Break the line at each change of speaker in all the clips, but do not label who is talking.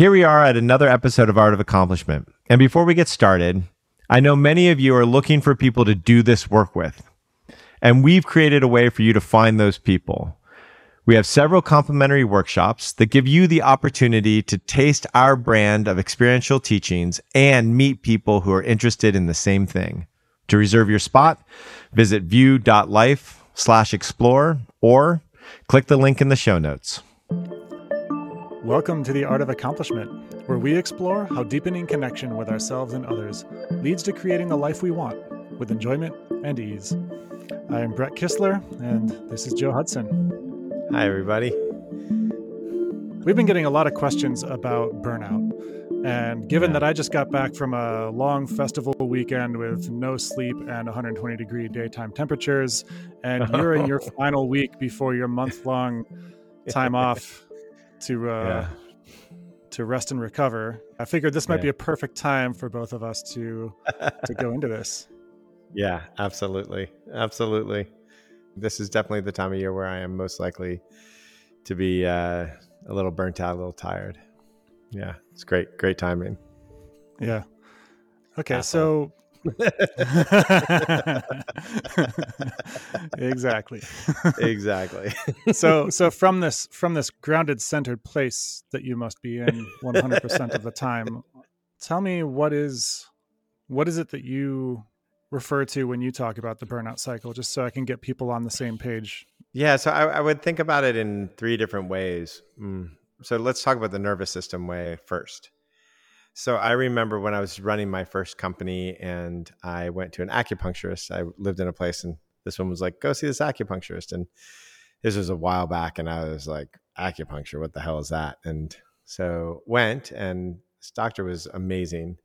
Here we are at another episode of Art of Accomplishment. And before we get started, I know many of you are looking for people to do this work with. And we've created a way for you to find those people. We have several complimentary workshops that give you the opportunity to taste our brand of experiential teachings and meet people who are interested in the same thing. To reserve your spot, visit view.life slash explore or click the link in the show notes.
Welcome to the Art of Accomplishment, where we explore how deepening connection with ourselves and others leads to creating the life we want with enjoyment and ease. I am Brett Kistler, and this is Joe Hudson.
Hi, everybody.
We've been getting a lot of questions about burnout. And given that I just got back from a long festival weekend with no sleep and 120 degree daytime temperatures, and you're in your final week before your month long time off to uh, yeah. to rest and recover. I figured this might yeah. be a perfect time for both of us to to go into this.
Yeah, absolutely, absolutely. This is definitely the time of year where I am most likely to be uh, a little burnt out, a little tired. Yeah, it's great, great timing.
Yeah. Okay, Asshole. so exactly.
exactly.
so so from this from this grounded centered place that you must be in 100% of the time, tell me what is what is it that you refer to when you talk about the burnout cycle just so I can get people on the same page.
Yeah, so I, I would think about it in three different ways. Mm. So let's talk about the nervous system way first. So I remember when I was running my first company and I went to an acupuncturist. I lived in a place and this one was like, go see this acupuncturist. And this was a while back. And I was like, acupuncture, what the hell is that? And so went and this doctor was amazing.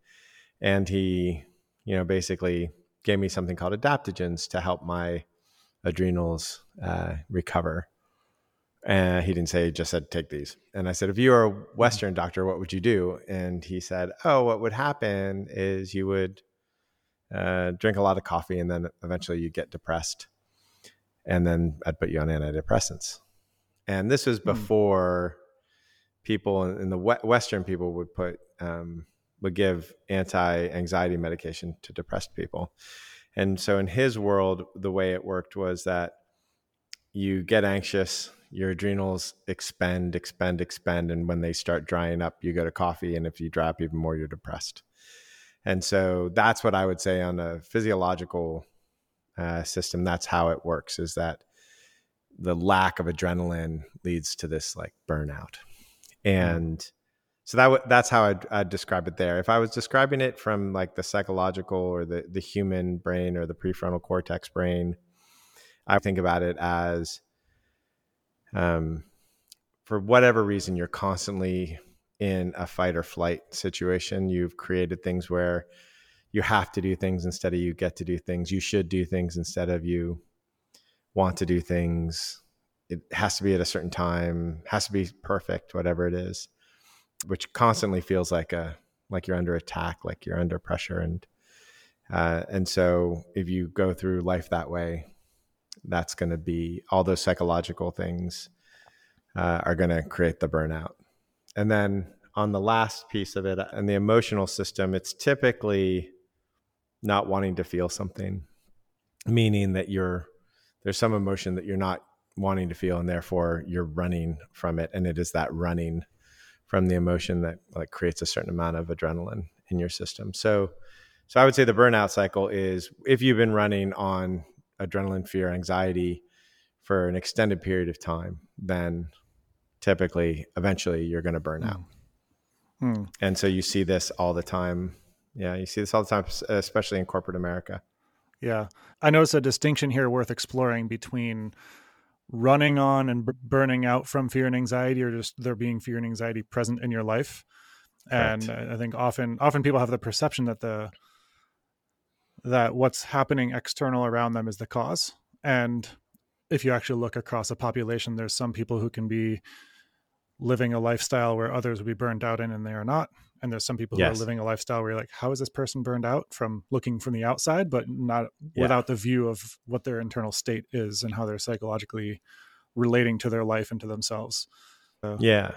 And he, you know, basically gave me something called adaptogens to help my adrenals uh, recover. And he didn't say, he just said, take these. And I said, if you were a Western doctor, what would you do? And he said, oh, what would happen is you would uh, drink a lot of coffee and then eventually you get depressed. And then I'd put you on antidepressants. And this was hmm. before mm. people in the Western people would put, um, would give anti-anxiety medication to depressed people. And so in his world, the way it worked was that you get anxious, your adrenals expend, expend, expend. And when they start drying up, you go to coffee. And if you dry up even more, you're depressed. And so that's what I would say on a physiological uh, system. That's how it works is that the lack of adrenaline leads to this like burnout. And mm. so that w- that's how I'd, I'd describe it there. If I was describing it from like the psychological or the, the human brain or the prefrontal cortex brain, I think about it as um, for whatever reason, you're constantly in a fight or flight situation. You've created things where you have to do things instead of you get to do things. You should do things instead of you want to do things. It has to be at a certain time, has to be perfect, whatever it is, which constantly feels like a like you're under attack, like you're under pressure, and uh, and so if you go through life that way, that's going to be all those psychological things uh, are going to create the burnout. And then on the last piece of it, and the emotional system, it's typically not wanting to feel something, meaning that you're there's some emotion that you're not wanting to feel, and therefore you're running from it. And it is that running from the emotion that like creates a certain amount of adrenaline in your system. So, so I would say the burnout cycle is if you've been running on adrenaline, fear, anxiety for an extended period of time, then typically eventually you're going to burn out. Mm. And so you see this all the time. Yeah, you see this all the time, especially in corporate America.
Yeah. I notice a distinction here worth exploring between running on and b- burning out from fear and anxiety or just there being fear and anxiety present in your life. And I think often often people have the perception that the that what's happening external around them is the cause. And if you actually look across a population, there's some people who can be living a lifestyle where others would be burned out in and they are not. And there's some people yes. who are living a lifestyle where you're like, how is this person burned out from looking from the outside, but not yeah. without the view of what their internal state is and how they're psychologically relating to their life and to themselves.
So, yeah.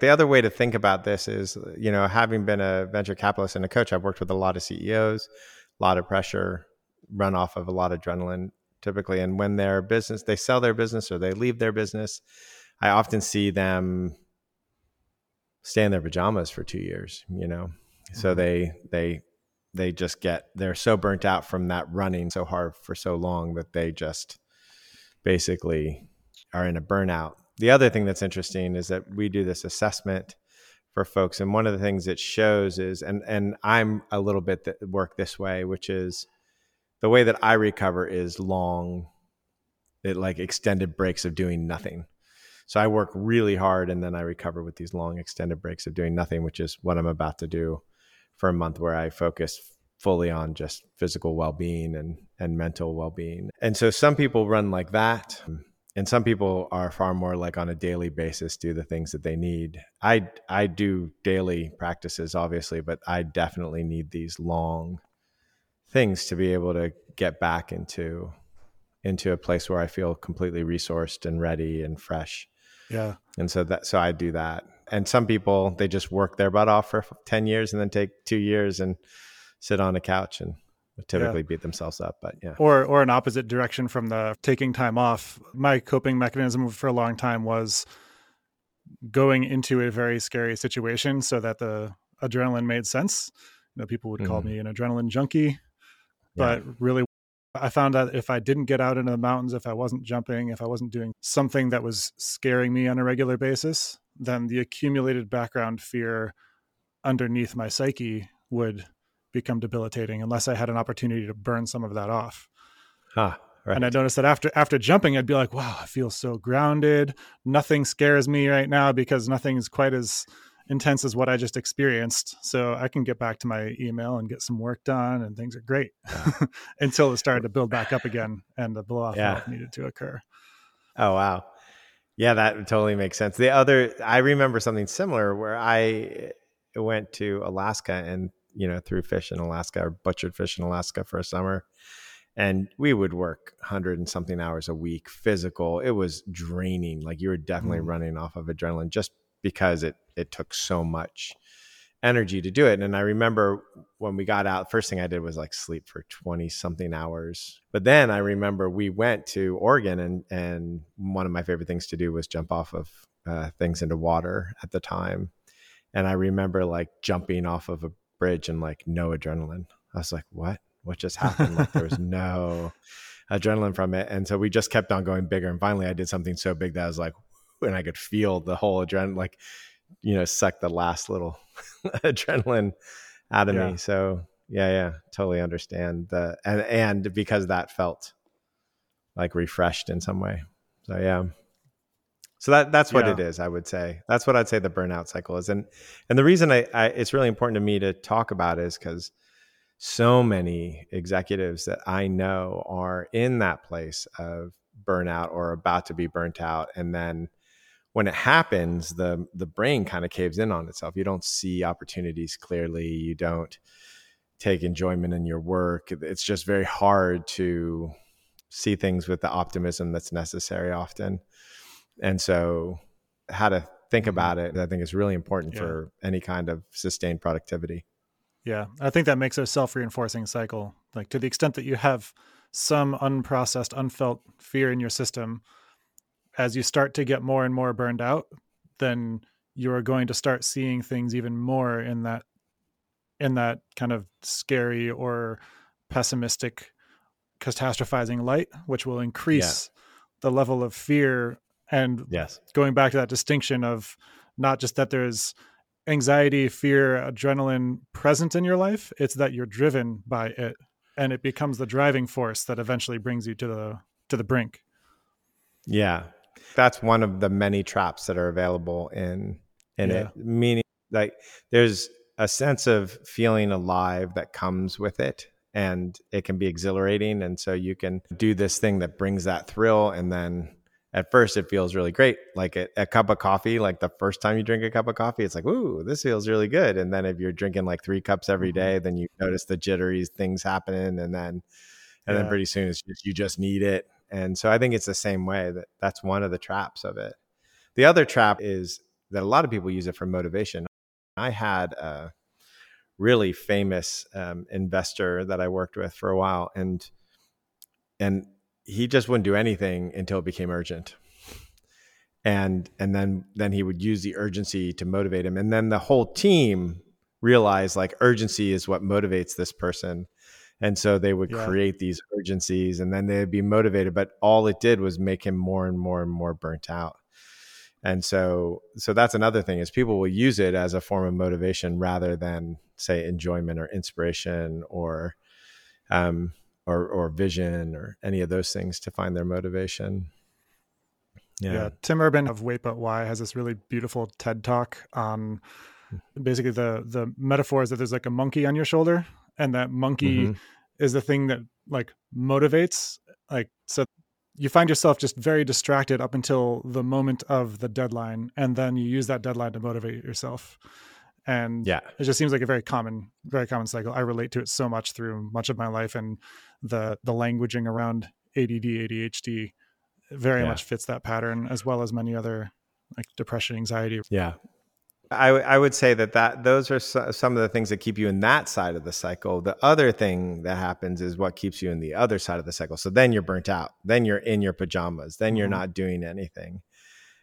The other way to think about this is, you know, having been a venture capitalist and a coach, I've worked with a lot of CEOs, a lot of pressure, run off of a lot of adrenaline typically. And when their business, they sell their business or they leave their business, I often see them stay in their pajamas for two years, you know? Mm-hmm. So they, they, they just get, they're so burnt out from that running so hard for so long that they just basically are in a burnout. The other thing that's interesting is that we do this assessment for folks. And one of the things it shows is, and, and I'm a little bit that work this way, which is the way that I recover is long, it like extended breaks of doing nothing. So I work really hard and then I recover with these long extended breaks of doing nothing, which is what I'm about to do for a month where I focus fully on just physical well-being and and mental well-being. And so some people run like that and some people are far more like on a daily basis do the things that they need. I I do daily practices obviously, but I definitely need these long things to be able to get back into into a place where I feel completely resourced and ready and fresh.
Yeah.
And so that so I do that. And some people they just work their butt off for 10 years and then take 2 years and sit on a couch and typically yeah. beat themselves up but yeah
or or an opposite direction from the taking time off my coping mechanism for a long time was going into a very scary situation so that the adrenaline made sense you know people would call mm. me an adrenaline junkie but yeah. really I found that if I didn't get out into the mountains, if I wasn't jumping, if I wasn't doing something that was scaring me on a regular basis, then the accumulated background fear underneath my psyche would become debilitating unless I had an opportunity to burn some of that off.
Huh, right.
And I noticed that after after jumping, I'd be like, wow, I feel so grounded. Nothing scares me right now because nothing's quite as intense as what I just experienced. So I can get back to my email and get some work done and things are great until it started to build back up again and the blow off yeah. needed to occur.
Oh, wow. Yeah, that totally makes sense. The other, I remember something similar where I went to Alaska and, you know, threw fish in Alaska or butchered fish in Alaska for a summer. And we would work hundred and something hours a week, physical. It was draining. Like you were definitely mm. running off of adrenaline just because it it took so much energy to do it. And I remember when we got out, first thing I did was like sleep for 20 something hours. But then I remember we went to Oregon and and one of my favorite things to do was jump off of uh, things into water at the time. And I remember like jumping off of a bridge and like no adrenaline. I was like, what? What just happened? like there was no adrenaline from it. And so we just kept on going bigger. And finally I did something so big that I was like, and I could feel the whole adrenaline, like, you know, suck the last little adrenaline out of yeah. me. So yeah, yeah, totally understand the, and, and because that felt like refreshed in some way. So yeah. So that that's what yeah. it is, I would say. That's what I'd say the burnout cycle is. And and the reason I, I it's really important to me to talk about is because so many executives that I know are in that place of burnout or about to be burnt out and then when it happens, the the brain kind of caves in on itself. You don't see opportunities clearly. You don't take enjoyment in your work. It's just very hard to see things with the optimism that's necessary often. And so, how to think mm-hmm. about it, I think is really important yeah. for any kind of sustained productivity.
Yeah, I think that makes a self reinforcing cycle. Like to the extent that you have some unprocessed, unfelt fear in your system, as you start to get more and more burned out, then you're going to start seeing things even more in that in that kind of scary or pessimistic catastrophizing light, which will increase yeah. the level of fear. And
yes,
going back to that distinction of not just that there's anxiety, fear, adrenaline present in your life, it's that you're driven by it and it becomes the driving force that eventually brings you to the to the brink.
Yeah, that's one of the many traps that are available in in yeah. it. Meaning, like there's a sense of feeling alive that comes with it, and it can be exhilarating. And so you can do this thing that brings that thrill, and then at first it feels really great like a, a, cup of coffee like the first time you drink a cup of coffee it's like ooh this feels really good and then if you're drinking like three cups every mm-hmm. then you notice the jittery things happening and then and yeah. then pretty soon it's just you just need it and so I think it's the same way that that's one of the traps of it. The other trap is that a lot of people use it for motivation. I had a really famous um, investor that I worked with for a while, and and he just wouldn't do anything until it became urgent. And and then then he would use the urgency to motivate him. And then the whole team realized like urgency is what motivates this person. And so they would yeah. create these urgencies and then they'd be motivated but all it did was make him more and more and more burnt out. And so so that's another thing is people will use it as a form of motivation rather than say enjoyment or inspiration or um or or vision or any of those things to find their motivation
yeah. yeah. Tim Urban of Wait But Why has this really beautiful TED talk on hmm. basically the the metaphor is that there's like a monkey on your shoulder and that monkey mm-hmm. is the thing that like motivates like so you find yourself just very distracted up until the moment of the deadline and then you use that deadline to motivate yourself and yeah it just seems like a very common very common cycle i relate to it so much through much of my life and the the languaging around add adhd very yeah. much fits that pattern as well as many other like depression anxiety
yeah I, I would say that, that those are some of the things that keep you in that side of the cycle. The other thing that happens is what keeps you in the other side of the cycle. So then you're burnt out. Then you're in your pajamas. Then you're mm-hmm. not doing anything.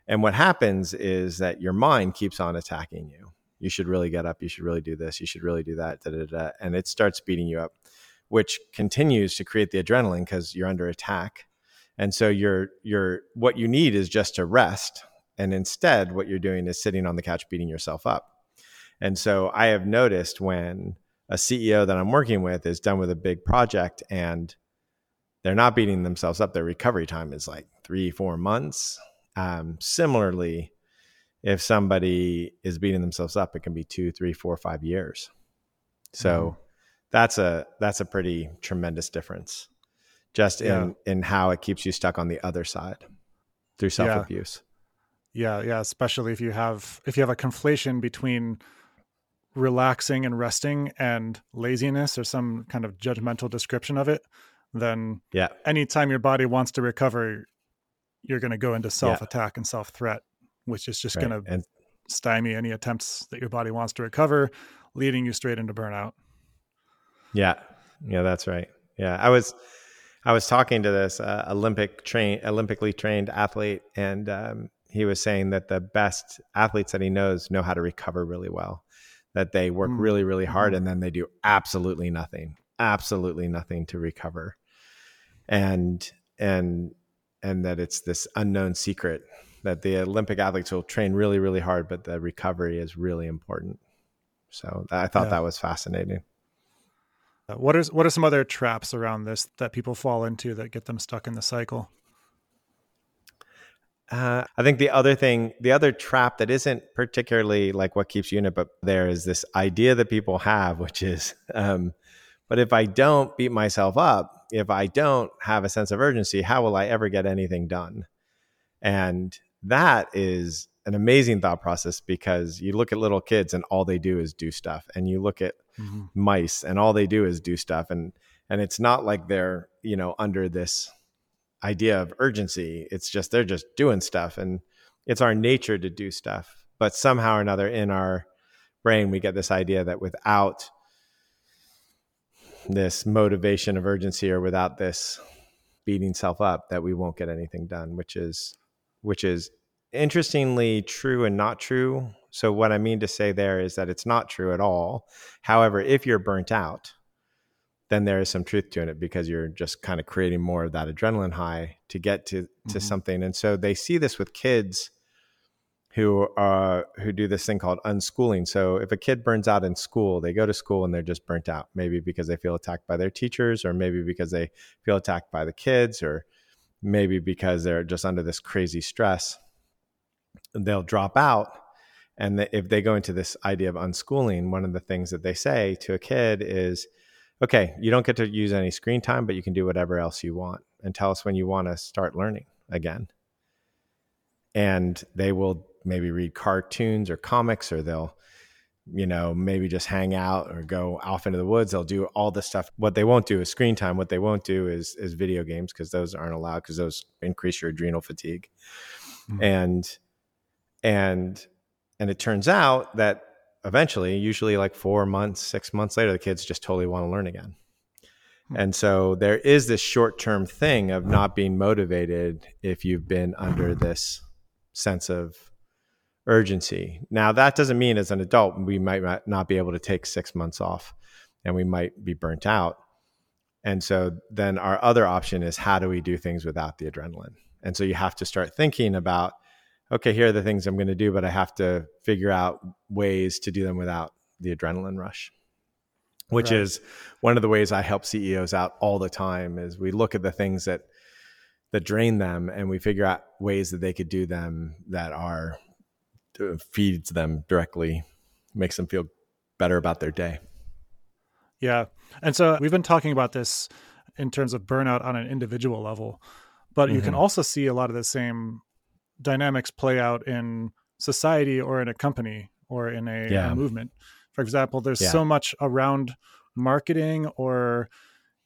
And what happens is that your mind keeps on attacking you. You should really get up. You should really do this. You should really do that. Da, da, da, and it starts beating you up, which continues to create the adrenaline because you're under attack and so you're you're what you need is just to rest and instead what you're doing is sitting on the couch beating yourself up and so i have noticed when a ceo that i'm working with is done with a big project and they're not beating themselves up their recovery time is like three four months um, similarly if somebody is beating themselves up it can be two three four five years so mm. that's a that's a pretty tremendous difference just yeah. in in how it keeps you stuck on the other side through self abuse.
Yeah. yeah, yeah, especially if you have if you have a conflation between relaxing and resting and laziness or some kind of judgmental description of it, then yeah, anytime your body wants to recover, you're going to go into self attack yeah. and self threat, which is just right. going to stymie any attempts that your body wants to recover, leading you straight into burnout.
Yeah, yeah, that's right. Yeah, I was I was talking to this uh, Olympic train, Olympically trained athlete, and um, he was saying that the best athletes that he knows know how to recover really well. That they work mm. really, really hard, mm-hmm. and then they do absolutely nothing, absolutely nothing to recover, and and and that it's this unknown secret that the Olympic athletes will train really, really hard, but the recovery is really important. So I thought yeah. that was fascinating.
Uh, what is what are some other traps around this that people fall into that get them stuck in the cycle?
Uh, I think the other thing, the other trap that isn't particularly like what keeps you in it, but there is this idea that people have, which is, um, but if I don't beat myself up, if I don't have a sense of urgency, how will I ever get anything done? And that is an amazing thought process because you look at little kids and all they do is do stuff and you look at mm-hmm. mice and all they do is do stuff and and it's not like they're you know under this idea of urgency it's just they're just doing stuff and it's our nature to do stuff but somehow or another in our brain we get this idea that without this motivation of urgency or without this beating self up that we won't get anything done which is which is interestingly true and not true. So, what I mean to say there is that it's not true at all. However, if you're burnt out, then there is some truth to it because you're just kind of creating more of that adrenaline high to get to to mm-hmm. something. And so they see this with kids who uh who do this thing called unschooling. So if a kid burns out in school, they go to school and they're just burnt out, maybe because they feel attacked by their teachers or maybe because they feel attacked by the kids or maybe because they're just under this crazy stress they'll drop out. And the, if they go into this idea of unschooling one of the things that they say to a kid is okay you don't get to use any screen time but you can do whatever else you want and tell us when you want to start learning again. And they will maybe read cartoons or comics or they'll you know maybe just hang out or go off into the woods they'll do all this stuff what they won't do is screen time what they won't do is is video games because those aren't allowed because those increase your adrenal fatigue mm-hmm. and and And it turns out that eventually, usually like four months, six months later, the kids just totally want to learn again. Hmm. And so there is this short term thing of not being motivated if you've been under this sense of urgency. Now, that doesn't mean as an adult, we might not be able to take six months off and we might be burnt out. And so then our other option is how do we do things without the adrenaline? And so you have to start thinking about okay, here are the things I'm going to do, but I have to figure out ways to do them without the adrenaline rush. Which right. is one of the ways I help CEOs out all the time is we look at the things that that drain them and we figure out ways that they could do them that are feeds them directly, makes them feel better about their day.
Yeah. And so we've been talking about this in terms of burnout on an individual level, but mm-hmm. you can mm-hmm. also see a lot of the same dynamics play out in society or in a company or in a, yeah. a movement. For example, there's yeah. so much around marketing or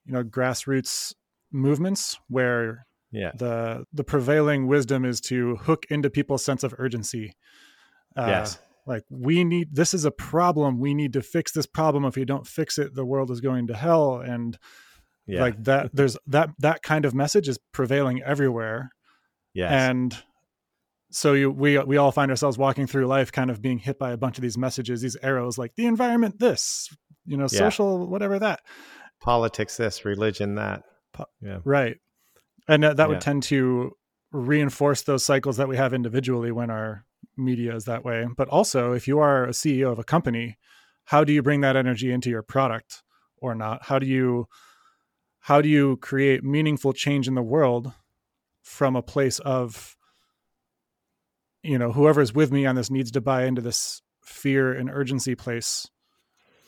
you know grassroots movements where yeah. the the prevailing wisdom is to hook into people's sense of urgency. Uh, yes. Like we need this is a problem. We need to fix this problem. If you don't fix it, the world is going to hell. And yeah. like that, there's that that kind of message is prevailing everywhere. Yes. And so you, we we all find ourselves walking through life kind of being hit by a bunch of these messages these arrows like the environment this you know yeah. social whatever that
politics this religion that
yeah right and that, that would tend to reinforce those cycles that we have individually when our media is that way. But also if you are a ceo of a company how do you bring that energy into your product or not? How do you how do you create meaningful change in the world from a place of you know whoever's with me on this needs to buy into this fear and urgency place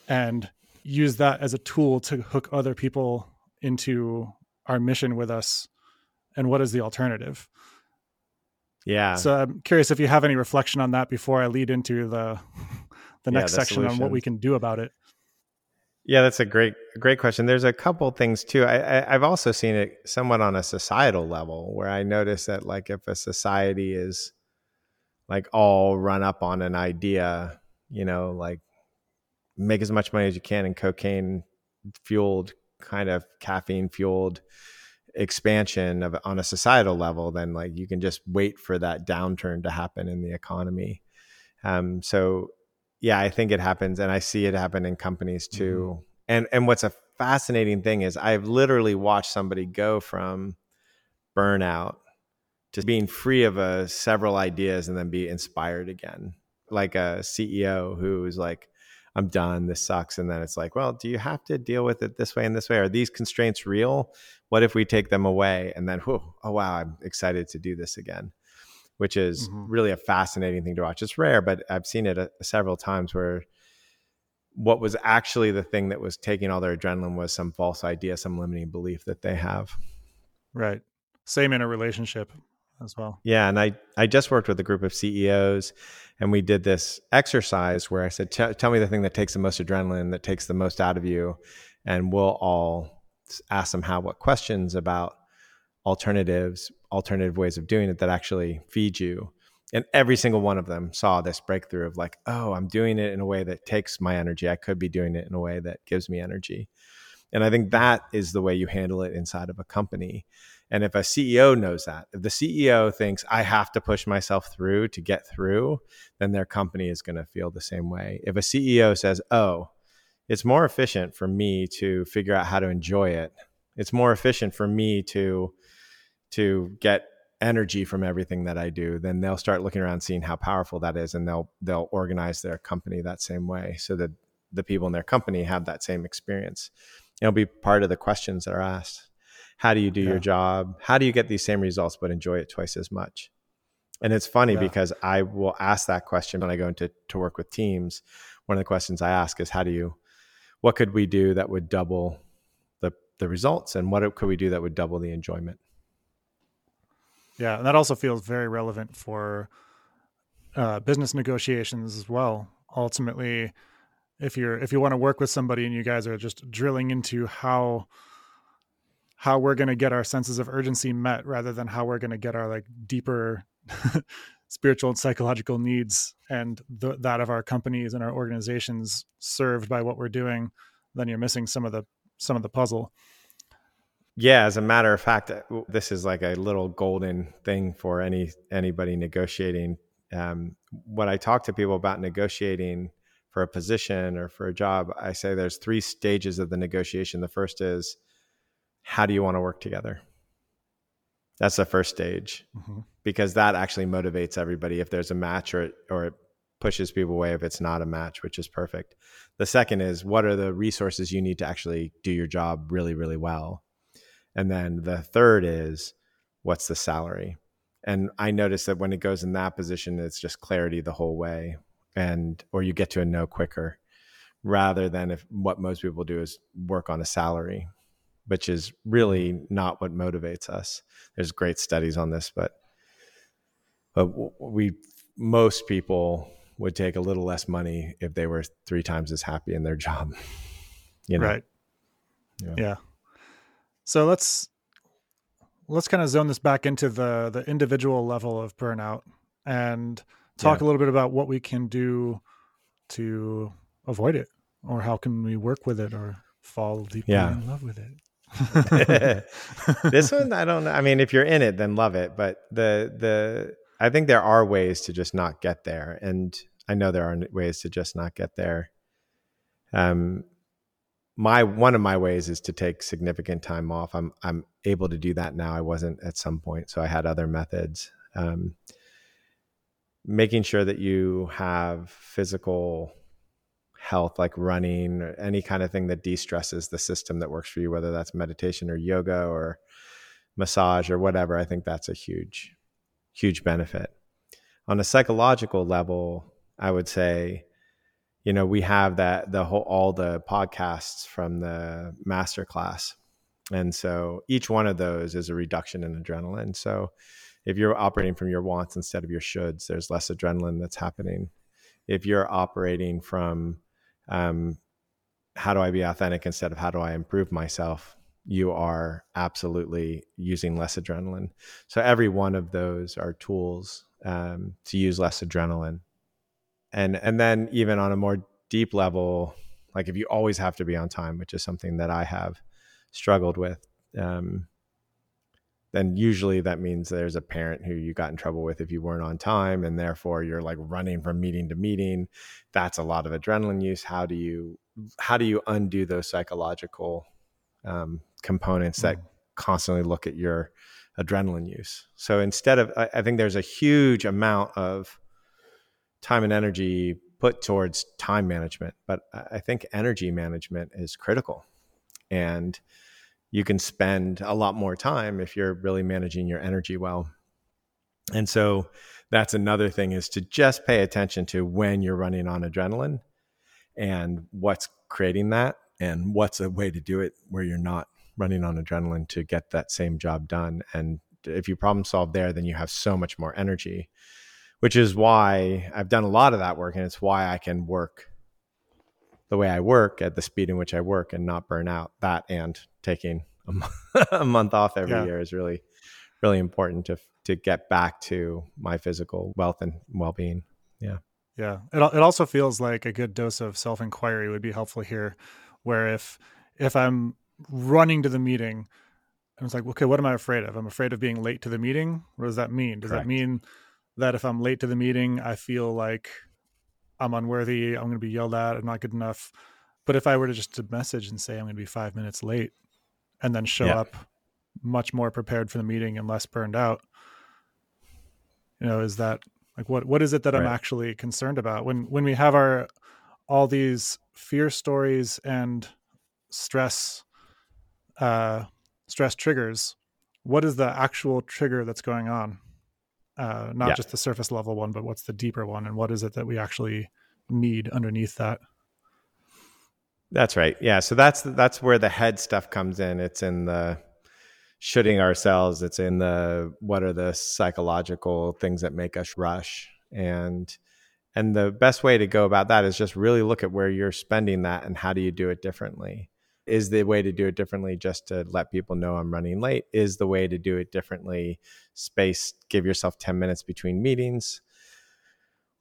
and use that as a tool to hook other people into our mission with us? And what is the alternative
yeah.
So i'm curious if you have any reflection on that before i lead into the the next yeah, the section solution. on what we can do about it.
Yeah that's a great great question. There's a couple things too. I, I i've also seen it somewhat on a societal level where i notice that like if a society is like all run up on an idea, you know, like make as much money as you can in cocaine fueled kind of caffeine fueled expansion of on a societal level, then like you can just wait for that downturn to happen in the economy. Um, so yeah, I think it happens and I see it happen in companies too. Mm-hmm. And and what's a fascinating thing is I've literally watched somebody go from burnout to being free of a several ideas and then be inspired again like a ceo who's like i'm done this sucks and then it's like well do you have to deal with it this way and this way? Are these constraints real? What if we take them away? And then whew, oh wow i'm excited to do this again which is mm-hmm. really a fascinating thing to watch. It's rare but i've seen it a, uh, several times where what was actually the thing that was taking all their adrenaline was some false idea some limiting belief that they have.
Right. Same in a relationship as well.
Yeah, and I I just worked with a group of CEOs, and we did this exercise where I said, "Tell me the thing that takes the most adrenaline, that takes the most out of you," and we'll all ask them how what questions about alternatives, alternative ways of doing it that actually feed you. And every single one of them saw this breakthrough of like, oh, I'm doing it in a way that takes my energy. I could be doing it in a way that gives me energy. And I think that is the way you handle it inside of a company. And if a CEO knows that, if the CEO thinks I have to push myself through to get through, then their company is going to feel the same way. If a CEO says, oh, it's more efficient for me to figure out how to enjoy it. It's more efficient for me to to get energy from everything that I do, then they'll start looking around seeing how powerful that is and they'll they'll organize their company that same way so that the people in their company have that same experience. It'll be part of the questions that are asked. How do you do yeah. your job? How do you get these same results but enjoy it twice as much? And it's funny yeah. because I will ask that question when I go into to work with teams. One of the questions I ask is how do you what could we do that would double the the results and what could we do that would double the enjoyment?
Yeah, and that also feels very relevant for uh, business negotiations as well. Ultimately, if you're if you want to work with somebody and you guys are just drilling into how how we're going to get our senses of urgency met rather than how we're going to get our like deeper spiritual and psychological needs and the, that of our companies and our organizations served by what we're doing, then you're missing some of the some of the puzzle.
Yeah, as a matter of fact, uh, this is like a little golden thing for any anybody negotiating. Um, when I talk to people about negotiating for a position or for a job, I say there's three stages of the negotiation. The first is how do you want to work together? That's the first stage mm-hmm. because that actually motivates everybody if there's a match or or it pushes people away if it's not a match, which is perfect. The second is what are the resources you need to actually do your job really really well? And then the third is what's the salary? And I notice that when it goes in that position, it's just clarity the whole way and or you get to a no quicker rather than if what most people do is work on a salary which is really not what motivates us there's great studies on this but but we most people would take a little less money if they were three times as happy in their job
you know right yeah. yeah. so let's let's kind of zone this back into the the individual level of burnout and talk yeah. a little bit about what we can do to avoid it or how can we work with it or fall deeply yeah. in love with it
this one i don't know. I mean if you're in it then love it. But the the i think there are ways to just not get there. And i know there are ways to just not get there. Um my one of my ways is to take significant time off. I'm i'm able to do that now. I wasn't at some point so i had other methods. Um making sure that you have physical health like running or any kind of thing that de-stresses the system that works for you whether that's meditation or yoga or massage or whatever i think that's a huge huge benefit. On a psychological level i would say you know we have that the whole all the podcasts from the master class and so each one of those is a reduction in adrenaline. So if you're operating from your wants instead of your shoulds, there's less adrenaline that's happening. If you're operating from um, how do I be authentic instead of how do I improve myself, you are absolutely using less adrenaline. So every one of those are tools um, to use less adrenaline. And and then even on a more deep level, like if you always have to be on time, which is something that I have struggled with. Um, then usually that means there's a parent who you got in trouble with if you weren't on time and therefore you're like running from meeting to meeting. That's a lot of adrenaline use. How do you how do you undo those psychological um, components that mm. constantly look at your adrenaline use? So instead of I, I think there's a huge amount of time and energy put towards time management but i think energy management is critical. And you can spend a lot more time if you're really managing your energy well. And so that's another thing is to just pay attention to when you're running on adrenaline and what's creating that and what's a way to do it where you're not running on adrenaline to get that same job done. And if you problem solve there, then you have so much more energy, which is why I've done a lot of that work. And it's why I can work the way I work at the speed in which I work and not burn out. That and taking a, a month off every yeah. year is really, really important to to get back to my physical wealth and well being. Yeah.
Yeah. It it also feels like a good dose of self inquiry would be helpful here, where if if I'm running to the meeting, and it's like, okay, what am I afraid of? I'm afraid of being late to the meeting. What does that mean? Does Correct. that mean that if I'm late to the meeting, I feel like I'm unworthy, I'm going to be yelled at, I'm not good enough. But if I were to just to message and say I'm going to be five minutes late, and then show yeah. up much more prepared for the meeting and less burned out, you know, is that like what what is it that right. I'm actually concerned about when when we have our all these fear stories and stress uh stress triggers what is the actual trigger that's going on uh, not yeah. just the surface level one, but what's the deeper one, and what is it that we actually need underneath that?
That's right. Yeah. So that's that's where the head stuff comes in. It's in the shooting ourselves. It's in the what are the psychological things that make us rush and and the best way to go about that is just really look at where you're spending that and how do you do it differently is the way to do it differently just to let people know I'm running late? Is the way to do it differently? Space, give yourself 10 minutes between meetings.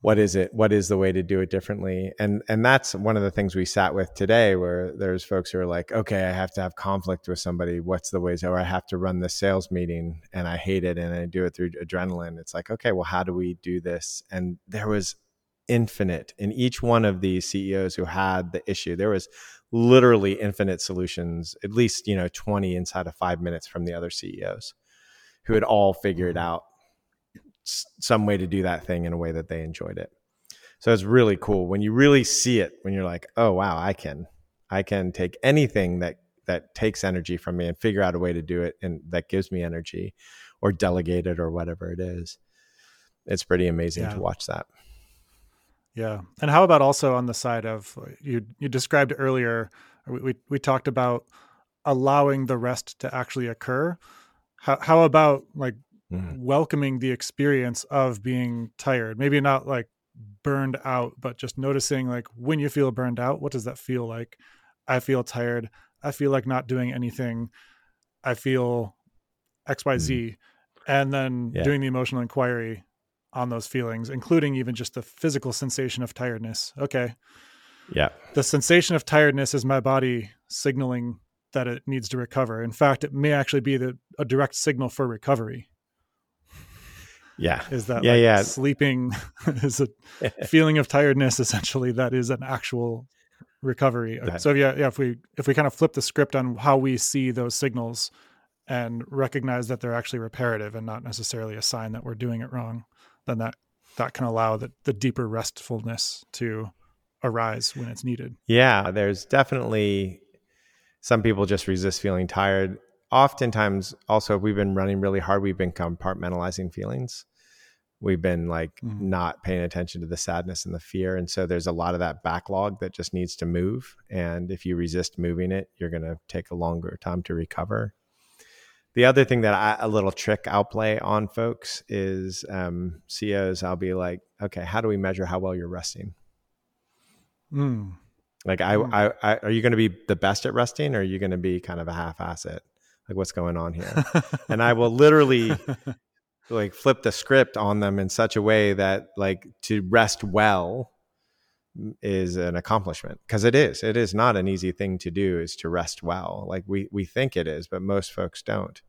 What is it? What is the way to do it differently? And and that's one of the things we sat with today where there's folks who are like, okay, I have to have conflict with somebody. What's the ways or I have to run this sales meeting and I hate it and I do it through adrenaline. It's like, okay, well, how do we do this? And there was infinite in each one of these CEOs who had the issue. There was literally infinite solutions, at least, you know, 20 inside of five minutes from the other CEOs who had all figured mm-hmm. out some way to do that thing in a way that they enjoyed it. So it's really cool when you really see it, when you're like, oh, wow, I can, I can take anything that, that takes energy from me and figure out a way to do it and that gives me energy or delegate it or whatever it is. It's pretty amazing yeah. to watch that.
Yeah. And how about also on the side of you you described earlier we we, we talked about allowing the rest to actually occur. How how about like mm. welcoming the experience of being tired? Maybe not like burned out, but just noticing like when you feel burned out, what does that feel like? I feel tired. I feel like not doing anything. I feel XYZ. Mm. And then yeah. doing the emotional inquiry on those feelings, including even just the physical sensation of tiredness. Okay.
Yeah.
The sensation of tiredness is my body signaling that it needs to recover. In fact, it may actually be the, a direct signal for recovery.
Yeah.
Is that
yeah,
like
yeah.
sleeping is a feeling of tiredness essentially that is an actual recovery. Uh, that, so yeah, yeah, if we if we kind of flip the script on how we see those signals and recognize that they're actually reparative and not necessarily a sign that we're doing it wrong then that that can allow the, the deeper restfulness to arise when it's needed.
Yeah, there's definitely some people just resist feeling tired. Oftentimes, also, if we've been running really hard, we've been compartmentalizing feelings. We've been like mm-hmm. not paying attention to the sadness and the fear. And so there's a lot of that backlog that just needs to move. And if you resist moving it, you're going to take a longer time to recover. The other thing that I, a little trick I'll play on folks is um, CEOs. I'll be like, okay, how do we measure how well you're resting?
Mm.
Like, I, mm. I, I, are you going to be the best at resting, or are you going to be kind of a half-ass it? Like, what's going on here? and I will literally like flip the script on them in such a way that like to rest well is an accomplishment because it is. It is not an easy thing to do is to rest well. Like we we think it is but most folks don't.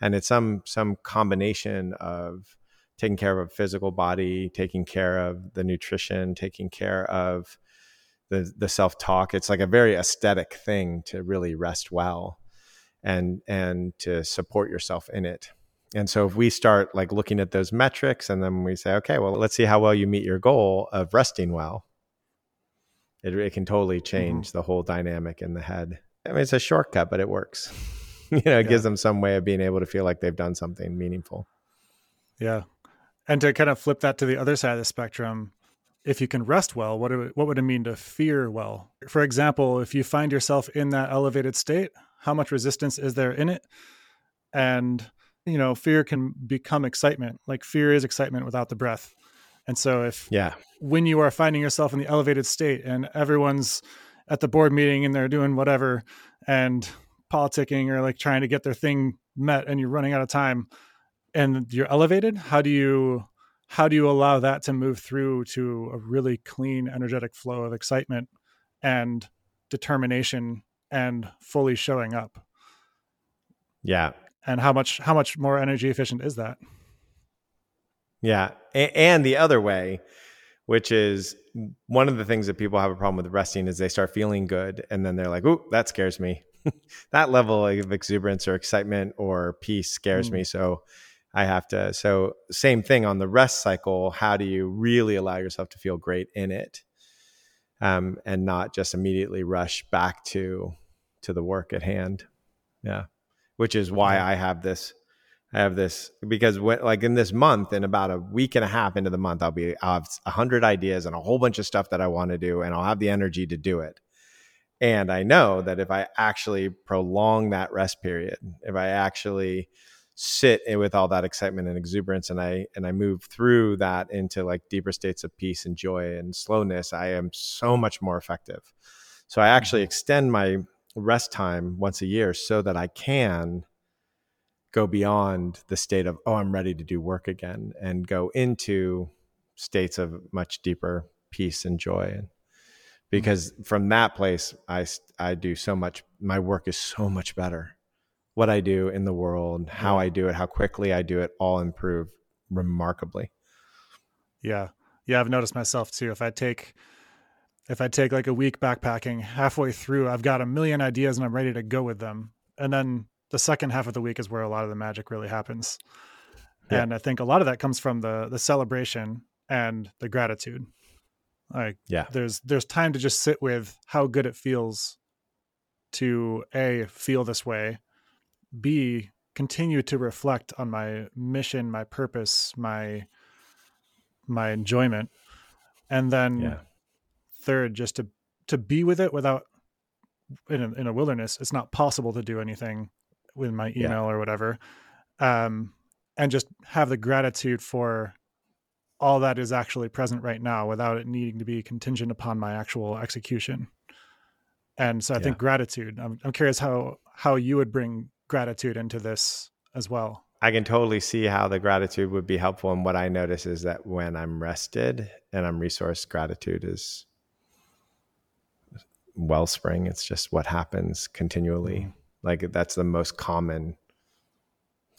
And it's some some combination of taking care of a physical body taking care of the nutrition taking care of the the self-talk. It's like a very aesthetic thing to really rest well and and to support yourself in it. And so if we start like looking at those metrics and then we say okay well let's see how well you meet your goal of resting well it, it can totally mm-hmm. change mm-hmm. the whole dynamic in the head. I mean, it's a shortcut, but it works. you know, it yeah. gives them some way of being able to feel like they've done something meaningful.
Yeah. And to kind of flip that to the other side of the spectrum, if you can rest well, what, it, what would it mean to fear well? For example, if you find yourself in that elevated state, how much resistance is there in it? And, you know, fear can become excitement. Like fear is excitement without the breath. And so if
yeah,
when you are finding yourself in the elevated state and everyone's at the board meeting and they're doing whatever and politicking or like trying to get their thing met and you're running out of time and you're elevated, how do you how do you allow that to move through to a really clean energetic flow of excitement and determination and fully showing up?
Yeah.
And how much how much more energy efficient is that?
Yeah. and the other way, which is one of the things that people have a problem with resting is they start feeling good and then they're like, "Ooh, that scares me." that level of exuberance or excitement or peace scares mm. me. So I have to. So same thing on the rest cycle. How do you really allow yourself to feel great in it, um, and not just immediately rush back to to the work at hand? Yeah, which is why I have this I have this because when, like in this month, in about a week and a half into the month, I'll be I'll have a hundred ideas and a whole bunch of stuff that I want to do, and I'll have the energy to do it. And I know that if I actually prolong that rest period, if I actually sit with all that excitement and exuberance, and I and I move through that into like deeper states of peace and joy and slowness, I am so much more effective. So I actually mm-hmm. extend my rest time once a year so that I can go beyond the state of, oh, I'm ready to do work again and go into states of much deeper peace and joy. And mm-hmm. because from that place, I, I do so much, my work is so much better. What I do in the world, how I do it, how quickly I do it, all improve remarkably.
Yeah. Yeah. I've noticed myself too. If I take, if I take like a week backpacking, halfway through, I've got a million ideas and I'm ready to go with them. And then the second half of the week is where a lot of the magic really happens. Yeah. And I think a lot of that comes from the the celebration and the gratitude. Like yeah. there's there's time to just sit with how good it feels to A feel this way, B continue to reflect on my mission, my purpose, my my enjoyment. And then yeah. third just to to be with it without in a, in a wilderness it's not possible to do anything with my email yeah. or whatever um, and just have the gratitude for all that is actually present right now without it needing to be contingent upon my actual execution. And so i yeah. think gratitude I'm, I'm curious how how you would bring gratitude into this as well.
I can totally see how the gratitude would be helpful and what i notice is that when i'm rested and i'm resourced gratitude is wellspring it's just what happens continually. Mm like that's the most common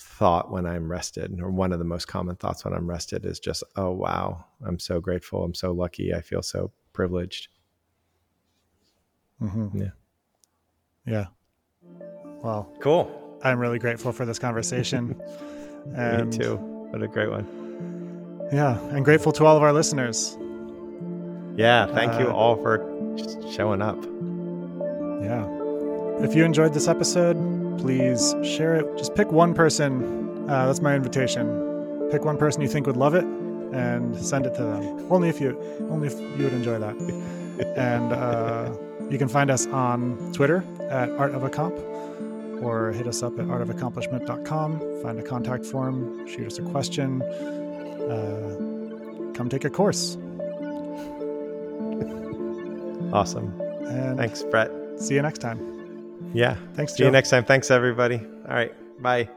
thought when I'm rested, or one of the most common thoughts when I'm rested is just, oh, wow, I'm so grateful. I'm so lucky. I feel so privileged.
Mm-hmm. Yeah. Yeah. Well,
cool.
I'm really grateful for this conversation.
and Me too. What a great one.
Yeah. And grateful to all of our listeners.
Yeah. Thank uh, you all for showing up.
Yeah. If you enjoyed this episode, please share it. Just pick one person. Uh, that's my invitation. Pick one person you think would love it and send it to them. Only if you only if you would enjoy that. and uh, you can find us on Twitter at Art of a Comp or hit us up at artofaccomplishment.com. Find a contact form, shoot us a question, uh, come take a course.
Awesome. And Thanks, Brett.
See you next time.
Yeah.
Thanks,
See Joe. you next time. Thanks, everybody. All right. Bye.